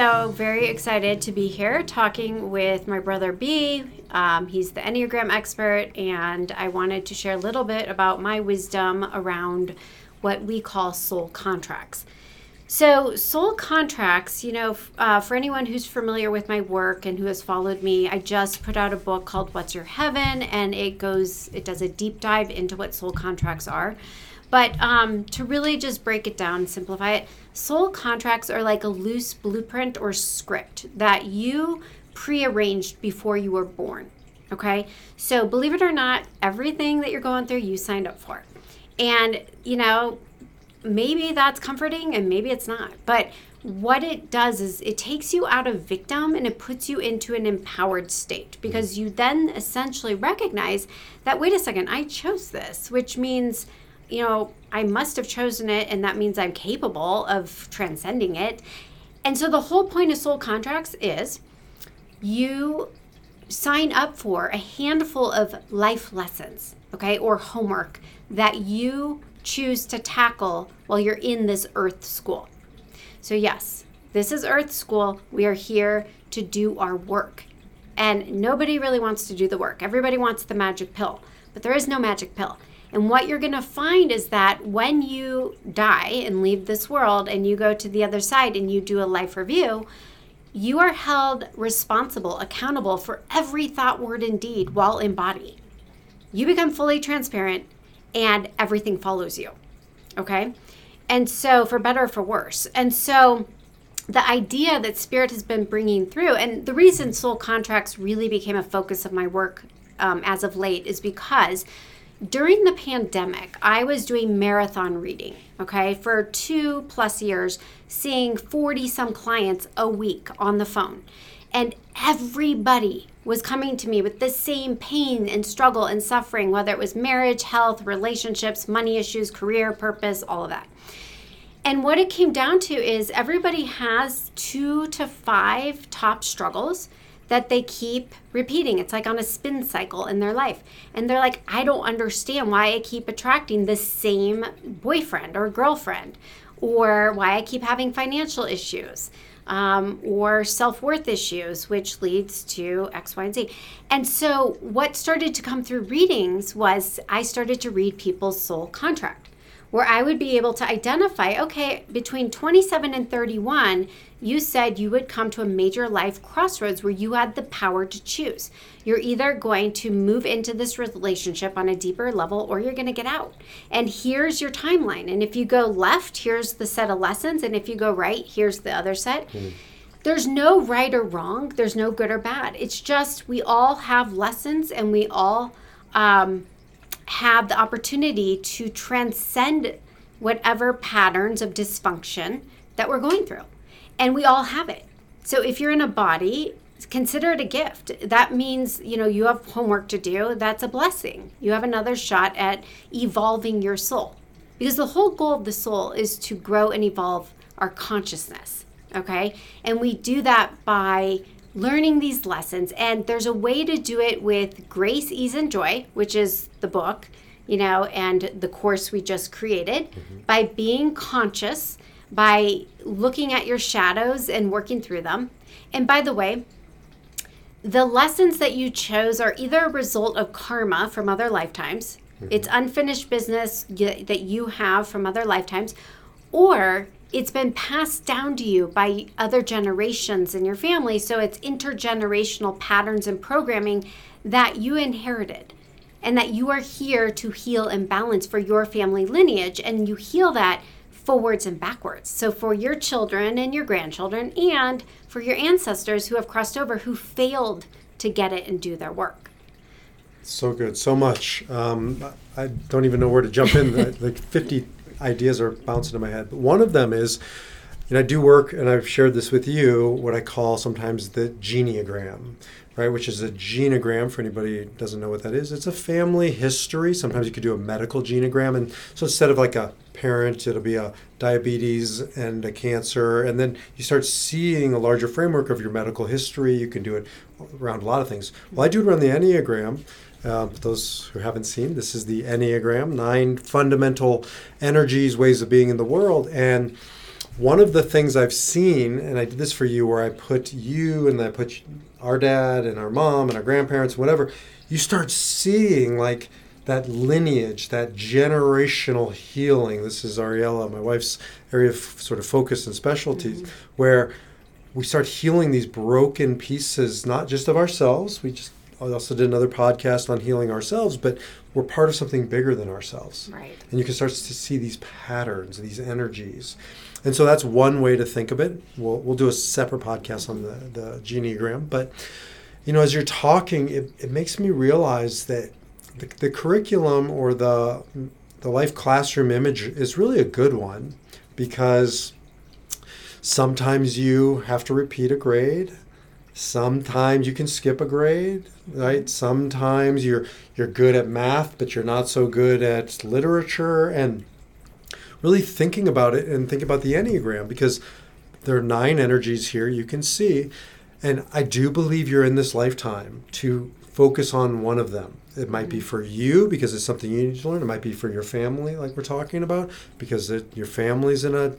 So, very excited to be here talking with my brother B. Um, he's the Enneagram expert, and I wanted to share a little bit about my wisdom around what we call soul contracts. So, soul contracts, you know, uh, for anyone who's familiar with my work and who has followed me, I just put out a book called What's Your Heaven, and it goes, it does a deep dive into what soul contracts are. But um, to really just break it down, simplify it, soul contracts are like a loose blueprint or script that you prearranged before you were born. Okay? So, believe it or not, everything that you're going through, you signed up for. And, you know, maybe that's comforting and maybe it's not. But what it does is it takes you out of victim and it puts you into an empowered state because you then essentially recognize that, wait a second, I chose this, which means you know, I must have chosen it, and that means I'm capable of transcending it. And so the whole point of soul contracts is you sign up for a handful of life lessons, okay, or homework that you choose to tackle while you're in this earth school. So, yes, this is earth school. We are here to do our work. And nobody really wants to do the work. Everybody wants the magic pill, but there is no magic pill. And what you're going to find is that when you die and leave this world and you go to the other side and you do a life review, you are held responsible, accountable for every thought, word, and deed while in body. You become fully transparent and everything follows you. Okay? And so, for better or for worse. And so, the idea that spirit has been bringing through, and the reason soul contracts really became a focus of my work um, as of late is because during the pandemic, I was doing marathon reading, okay, for two plus years, seeing 40 some clients a week on the phone. And everybody was coming to me with the same pain and struggle and suffering, whether it was marriage, health, relationships, money issues, career, purpose, all of that. And what it came down to is everybody has two to five top struggles that they keep repeating. It's like on a spin cycle in their life. And they're like, I don't understand why I keep attracting the same boyfriend or girlfriend, or why I keep having financial issues. Um, or self worth issues, which leads to X, Y, and Z. And so, what started to come through readings was I started to read people's soul contract where I would be able to identify okay, between 27 and 31, you said you would come to a major life crossroads where you had the power to choose. You're either going to move into this relationship on a deeper level or you're going to get out. And here's your timeline. And if you go left, here's the set of lessons. And if you go right, here's the other set. Mm. There's no right or wrong, there's no good or bad. It's just we all have lessons and we all um, have the opportunity to transcend whatever patterns of dysfunction that we're going through. And we all have it. So if you're in a body, consider it a gift. That means, you know, you have homework to do. That's a blessing. You have another shot at evolving your soul. Because the whole goal of the soul is to grow and evolve our consciousness. Okay? And we do that by learning these lessons. And there's a way to do it with grace, ease, and joy, which is the book, you know, and the course we just created, mm-hmm. by being conscious, by looking at your shadows and working through them. And by the way, the lessons that you chose are either a result of karma from other lifetimes, mm-hmm. it's unfinished business that you have from other lifetimes, or it's been passed down to you by other generations in your family. So it's intergenerational patterns and programming that you inherited and that you are here to heal and balance for your family lineage. And you heal that forwards and backwards. So for your children and your grandchildren, and for your ancestors who have crossed over who failed to get it and do their work. So good, so much. Um, I don't even know where to jump in. like 50 ideas are bouncing in my head. But one of them is, and I do work, and I've shared this with you, what I call sometimes the geneagram, right? Which is a genogram for anybody doesn't know what that is. It's a family history. Sometimes you could do a medical genogram. And so instead of like a parent, it'll be a diabetes and a cancer. And then you start seeing a larger framework of your medical history. You can do it around a lot of things. Well, I do it around the Enneagram. Uh, those who haven't seen, this is the Enneagram, nine fundamental energies, ways of being in the world. And one of the things I've seen, and I did this for you, where I put you and I put our dad and our mom and our grandparents, whatever, you start seeing like that lineage, that generational healing. This is Ariella, my wife's area of sort of focus and specialties, mm-hmm. where we start healing these broken pieces, not just of ourselves. We just I also did another podcast on healing ourselves, but we're part of something bigger than ourselves. Right. And you can start to see these patterns, these energies. And so that's one way to think of it. We'll, we'll do a separate podcast on the, the Geneagram. But, you know, as you're talking, it, it makes me realize that the, the curriculum or the, the life classroom image is really a good one because sometimes you have to repeat a grade. Sometimes you can skip a grade, right? Sometimes you're you're good at math, but you're not so good at literature. And really thinking about it and think about the Enneagram because there are nine energies here you can see. And I do believe you're in this lifetime to focus on one of them. It might be for you because it's something you need to learn. It might be for your family, like we're talking about, because it, your family's in a,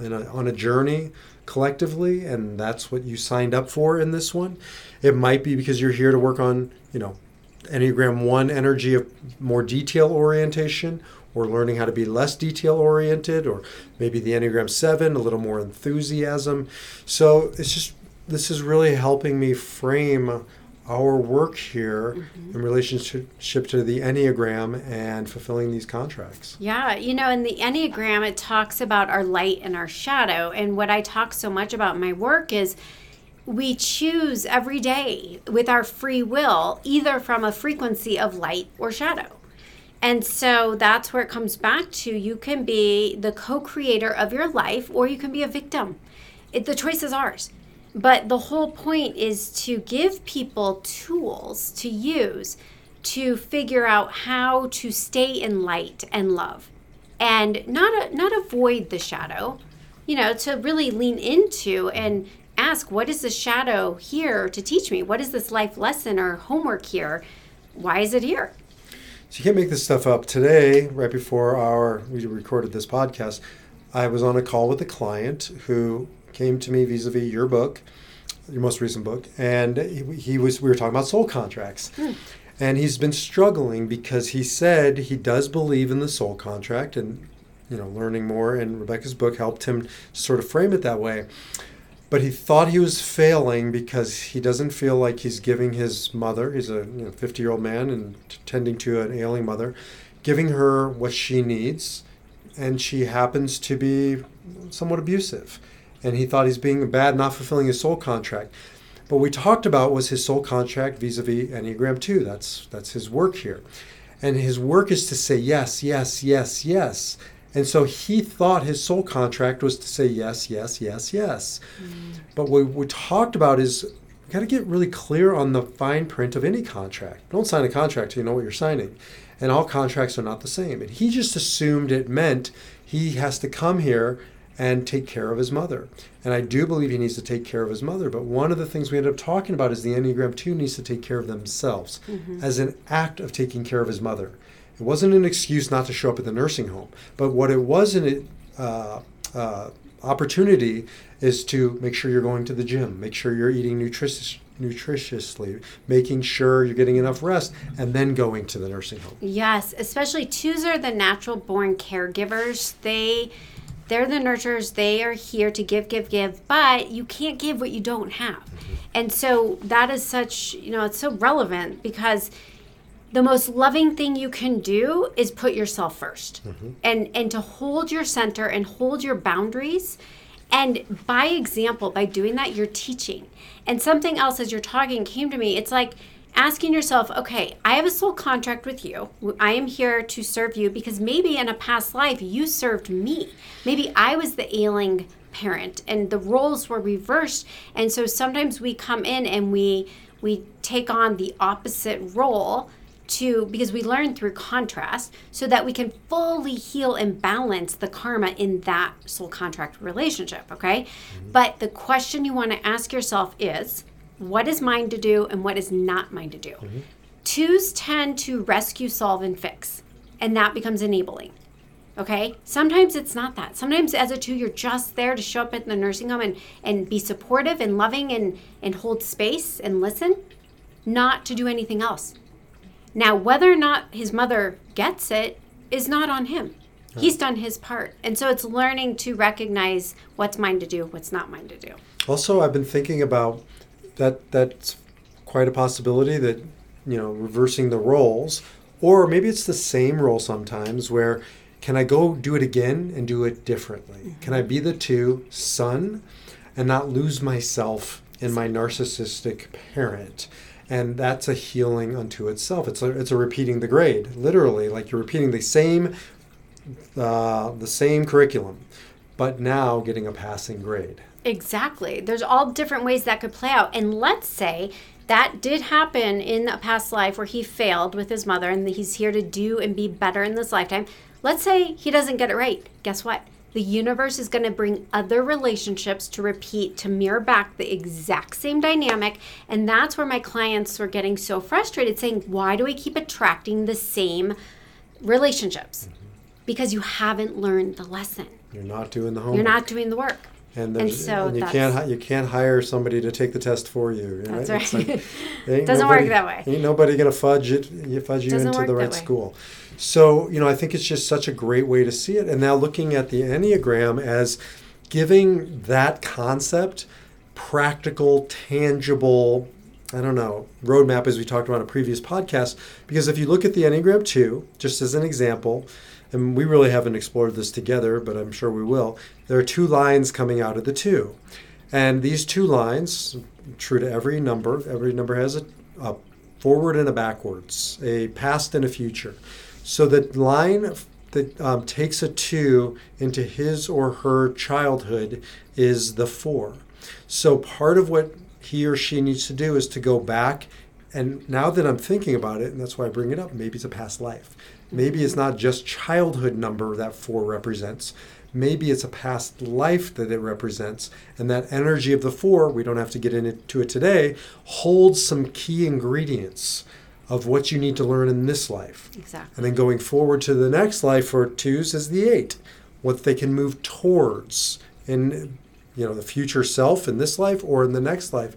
in a on a journey collectively, and that's what you signed up for in this one. It might be because you're here to work on, you know, Enneagram One energy of more detail orientation, or learning how to be less detail oriented, or maybe the Enneagram 7, a little more enthusiasm. So it's just, this is really helping me frame our work here mm-hmm. in relationship to the Enneagram and fulfilling these contracts. Yeah, you know, in the Enneagram, it talks about our light and our shadow. And what I talk so much about in my work is we choose every day with our free will, either from a frequency of light or shadow. And so that's where it comes back to you can be the co creator of your life or you can be a victim. It, the choice is ours. But the whole point is to give people tools to use to figure out how to stay in light and love and not, a, not avoid the shadow, you know, to really lean into and ask what is the shadow here to teach me? What is this life lesson or homework here? Why is it here? So you can't make this stuff up. Today, right before our we recorded this podcast, I was on a call with a client who came to me vis-a-vis your book, your most recent book, and he, he was we were talking about soul contracts. Hmm. And he's been struggling because he said he does believe in the soul contract and you know, learning more and Rebecca's book helped him sort of frame it that way but he thought he was failing because he doesn't feel like he's giving his mother he's a 50 year old man and tending to an ailing mother giving her what she needs and she happens to be somewhat abusive and he thought he's being bad not fulfilling his soul contract but we talked about was his soul contract vis-a-vis enneagram 2 that's that's his work here and his work is to say yes yes yes yes and so he thought his soul contract was to say yes, yes, yes, yes. Mm. But what we talked about is you got to get really clear on the fine print of any contract. Don't sign a contract till you know what you're signing. And all contracts are not the same. And he just assumed it meant he has to come here and take care of his mother. And I do believe he needs to take care of his mother. But one of the things we ended up talking about is the Enneagram 2 needs to take care of themselves mm-hmm. as an act of taking care of his mother. It wasn't an excuse not to show up at the nursing home, but what it was an uh, uh, opportunity is to make sure you're going to the gym, make sure you're eating nutritious, nutritiously, making sure you're getting enough rest, and then going to the nursing home. Yes, especially twos are the natural born caregivers. They they're the nurturers. They are here to give, give, give, but you can't give what you don't have. And so that is such, you know, it's so relevant because the most loving thing you can do is put yourself 1st mm-hmm. and and to hold your center and hold your boundaries and by example by doing that you're teaching and something else as you're talking came to me it's like asking yourself, okay, I have a soul contract with you. I am here to serve you because maybe in a past life you served me. Maybe I was the ailing parent and the roles were reversed. And so sometimes we come in and we we take on the opposite role to because we learn through contrast so that we can fully heal and balance the karma in that soul contract relationship okay mm-hmm. but the question you want to ask yourself is what is mine to do and what is not mine to do mm-hmm. twos tend to rescue solve and fix and that becomes enabling okay sometimes it's not that sometimes as a two you're just there to show up at the nursing home and and be supportive and loving and and hold space and listen not to do anything else now, whether or not his mother gets it is not on him. He's done his part. And so it's learning to recognize what's mine to do, what's not mine to do. Also, I've been thinking about that that's quite a possibility that, you know, reversing the roles or maybe it's the same role sometimes where can I go do it again and do it differently? Mm-hmm. Can I be the two son and not lose myself in my narcissistic parent? and that's a healing unto itself. It's a, it's a repeating the grade, literally, like you're repeating the same uh, the same curriculum, but now getting a passing grade. Exactly. There's all different ways that could play out, and let's say that did happen in a past life where he failed with his mother, and he's here to do and be better in this lifetime. Let's say he doesn't get it right. Guess what? the universe is going to bring other relationships to repeat to mirror back the exact same dynamic and that's where my clients were getting so frustrated saying why do we keep attracting the same relationships mm-hmm. because you haven't learned the lesson you're not doing the homework you're not doing the work and, and so and you can't you can't hire somebody to take the test for you. Right? That's right. Like, Doesn't nobody, work that way. Ain't nobody gonna fudge it. You fudge you into the right school. So, you know, I think it's just such a great way to see it. And now looking at the Enneagram as giving that concept practical, tangible, I don't know, roadmap as we talked about in a previous podcast. Because if you look at the Enneagram 2, just as an example, and we really haven't explored this together, but I'm sure we will, there are two lines coming out of the two. And these two lines, true to every number, every number has a, a forward and a backwards, a past and a future. So the line that um, takes a two into his or her childhood is the four. So part of what he or she needs to do is to go back. And now that I'm thinking about it, and that's why I bring it up, maybe it's a past life. Maybe it's not just childhood number that four represents. Maybe it's a past life that it represents. And that energy of the four, we don't have to get into it today, holds some key ingredients of what you need to learn in this life. Exactly. And then going forward to the next life for twos is the eight, what they can move towards in you know the future self in this life or in the next life.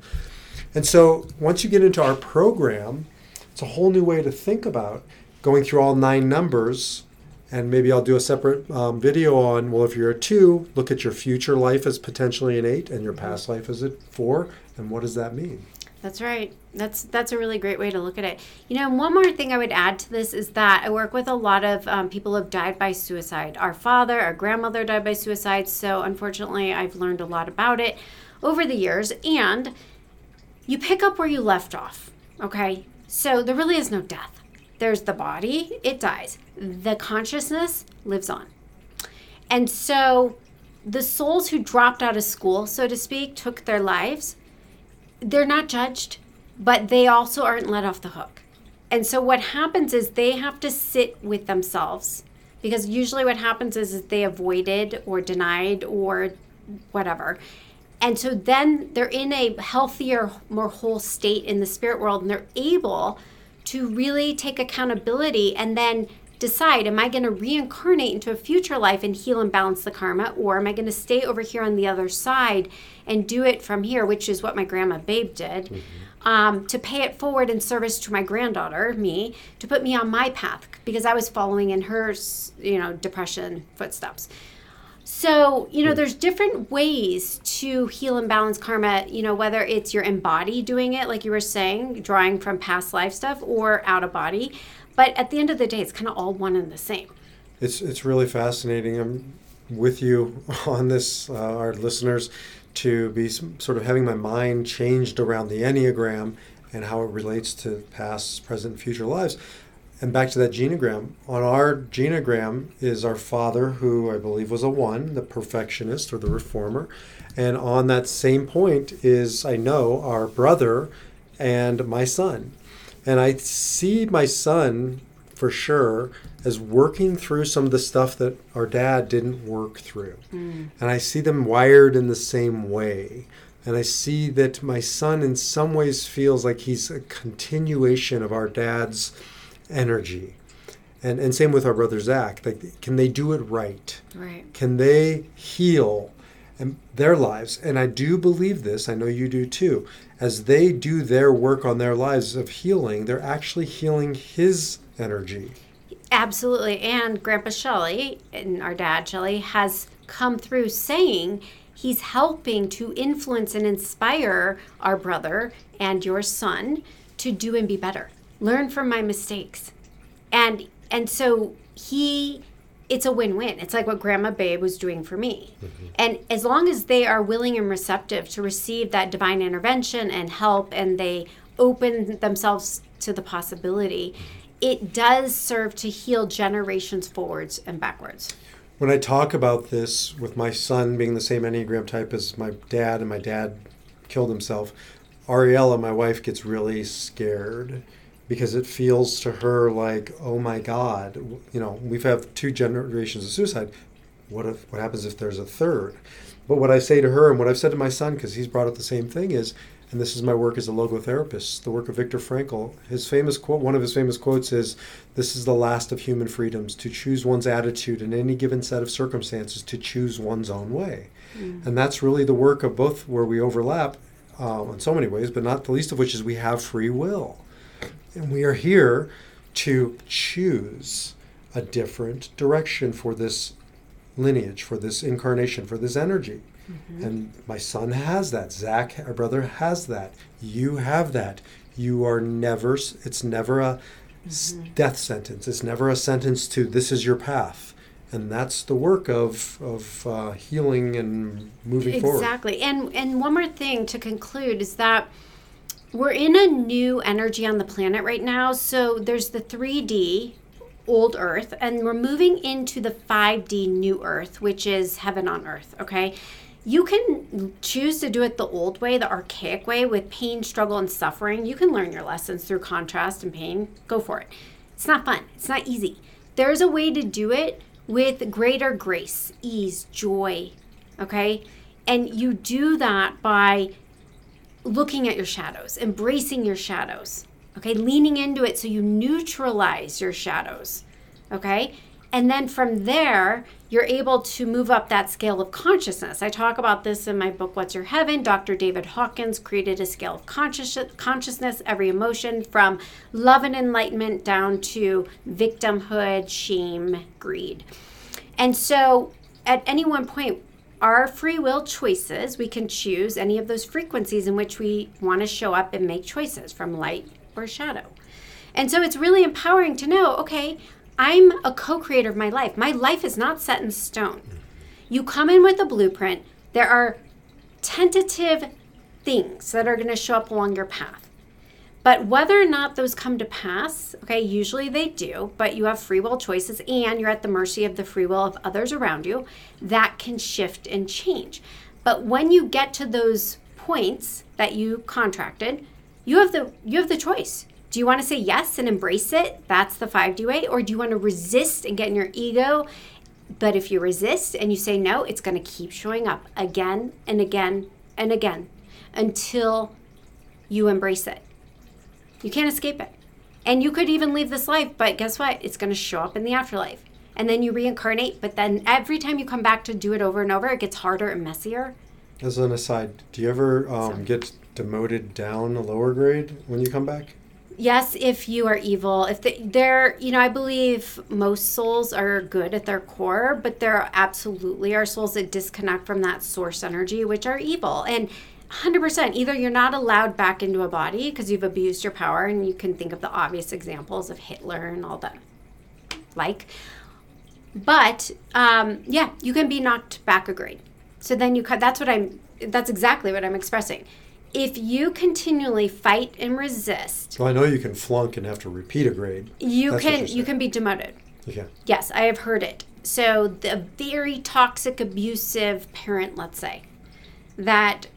And so once you get into our program, it's a whole new way to think about going through all nine numbers. And maybe I'll do a separate um, video on well, if you're a two, look at your future life as potentially an eight and your past life as a four. And what does that mean? That's right. That's that's a really great way to look at it. You know, one more thing I would add to this is that I work with a lot of um, people who have died by suicide. Our father, our grandmother died by suicide. So unfortunately, I've learned a lot about it over the years. And you pick up where you left off. Okay, so there really is no death. There's the body; it dies. The consciousness lives on. And so the souls who dropped out of school, so to speak, took their lives they're not judged, but they also aren't let off the hook. And so what happens is they have to sit with themselves because usually what happens is, is they avoided or denied or whatever. And so then they're in a healthier, more whole state in the spirit world and they're able to really take accountability and then decide am I going to reincarnate into a future life and heal and balance the karma, or am I going to stay over here on the other side and do it from here, which is what my grandma Babe did, mm-hmm. um, to pay it forward in service to my granddaughter, me, to put me on my path because I was following in her, you know, depression footsteps. So, you know, there's different ways to heal and balance karma, you know, whether it's your embody doing it, like you were saying, drawing from past life stuff, or out of body. But at the end of the day, it's kind of all one and the same. It's it's really fascinating. I'm with you on this, uh, our listeners, to be sort of having my mind changed around the enneagram and how it relates to past, present, future lives. And back to that genogram. On our genogram is our father, who I believe was a one, the perfectionist or the reformer. And on that same point is, I know, our brother and my son. And I see my son for sure as working through some of the stuff that our dad didn't work through. Mm. And I see them wired in the same way. And I see that my son, in some ways, feels like he's a continuation of our dad's energy. And, and same with our brother Zach. Like, can they do it right? Right. Can they heal and their lives? And I do believe this. I know you do too. As they do their work on their lives of healing, they're actually healing his energy. Absolutely. And Grandpa Shelley and our dad Shelley has come through saying he's helping to influence and inspire our brother and your son to do and be better learn from my mistakes. And and so he it's a win-win. It's like what grandma babe was doing for me. Mm-hmm. and as long as they are willing and receptive to receive that divine intervention and help and they open themselves to the possibility it does serve to heal generations forwards and backwards. When i talk about this with my son being the same enneagram type as my dad and my dad killed himself ariella my wife gets really scared because it feels to her like, oh my God, you know, we've had two generations of suicide. What if what happens if there's a third? But what I say to her and what I've said to my son, because he's brought up the same thing, is, and this is my work as a logotherapist, the work of Viktor Frankl. His famous quote, one of his famous quotes is, "This is the last of human freedoms: to choose one's attitude in any given set of circumstances, to choose one's own way." Mm. And that's really the work of both, where we overlap uh, in so many ways, but not the least of which is we have free will. And we are here to choose a different direction for this lineage, for this incarnation, for this energy. Mm-hmm. And my son has that. Zach, our brother, has that. You have that. You are never, it's never a mm-hmm. death sentence. It's never a sentence to this is your path. And that's the work of, of uh, healing and moving exactly. forward. Exactly. And, and one more thing to conclude is that we're in a new energy on the planet right now. So there's the 3D old earth and we're moving into the 5D new earth, which is heaven on earth, okay? You can choose to do it the old way, the archaic way with pain, struggle and suffering. You can learn your lessons through contrast and pain. Go for it. It's not fun. It's not easy. There's a way to do it with greater grace, ease, joy, okay? And you do that by looking at your shadows, embracing your shadows, okay? Leaning into it so you neutralize your shadows, okay? And then from there, you're able to move up that scale of consciousness. I talk about this in my book, What's Your Heaven? Dr. David Hawkins created a scale of conscious, consciousness, every emotion from love and enlightenment down to victimhood, shame, greed. And so at any one point, our free will choices, we can choose any of those frequencies in which we want to show up and make choices from light or shadow. And so it's really empowering to know okay, I'm a co creator of my life. My life is not set in stone. You come in with a blueprint, there are tentative things that are going to show up along your path. But whether or not those come to pass, okay, usually they do, but you have free will choices and you're at the mercy of the free will of others around you, that can shift and change. But when you get to those points that you contracted, you have the you have the choice. Do you want to say yes and embrace it? That's the 5D way or do you want to resist and get in your ego? But if you resist and you say no, it's going to keep showing up again and again and again until you embrace it. You can't escape it. And you could even leave this life, but guess what? It's going to show up in the afterlife. And then you reincarnate, but then every time you come back to do it over and over, it gets harder and messier. As an aside, do you ever um, get demoted down a lower grade when you come back? Yes, if you are evil. If the, they're, you know, I believe most souls are good at their core, but there absolutely are souls that disconnect from that source energy, which are evil. And 100% either you're not allowed back into a body because you've abused your power and you can think of the obvious examples of hitler and all that like but um, yeah you can be knocked back a grade so then you cut that's what i'm that's exactly what i'm expressing if you continually fight and resist, Well, I know you can flunk and have to repeat a grade. you That's can you can be demoted. Okay. Yes, I have heard it. So the very toxic, abusive parent, let's say, that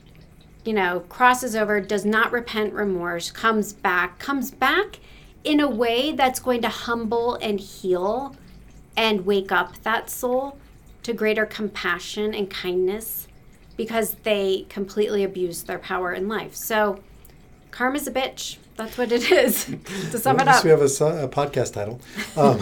you know crosses over, does not repent, remorse, comes back, comes back in a way that's going to humble and heal and wake up that soul to greater compassion and kindness because they completely abused their power in life. So karma's a bitch. That's what it is. to sum Well, it up. we have a, a podcast title. Um,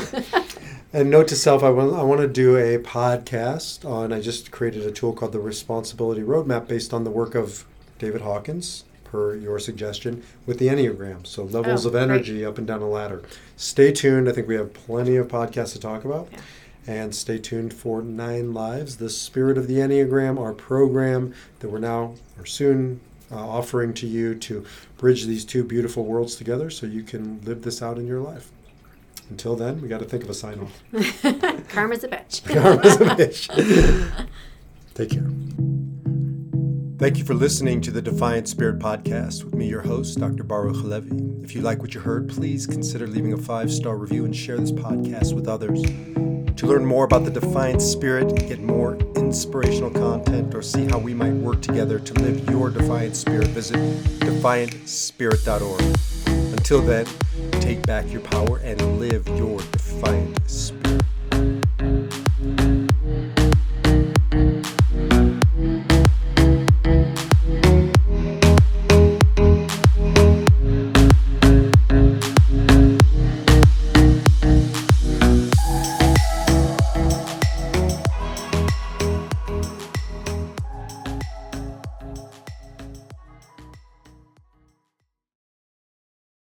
and note to self, I want, I want to do a podcast on, I just created a tool called the Responsibility Roadmap based on the work of David Hawkins, per your suggestion, with the Enneagram. So levels Oh, of great. energy up and down a ladder. Stay tuned. I think we have plenty of podcasts to talk about. Yeah. And stay tuned for Nine Lives, the Spirit of the Enneagram, our program that we're now or soon uh, offering to you to bridge these two beautiful worlds together so you can live this out in your life. Until then, we got to think of a sign off. Karma's a bitch. Karma's a bitch. Take care. Thank you for listening to the Defiant Spirit Podcast with me, your host, Dr. Baruch Halevi. If you like what you heard, please consider leaving a five star review and share this podcast with others. To learn more about the Defiant Spirit, get more inspirational content, or see how we might work together to live your Defiant Spirit, visit defiantspirit.org. Until then, take back your power and live your defiant.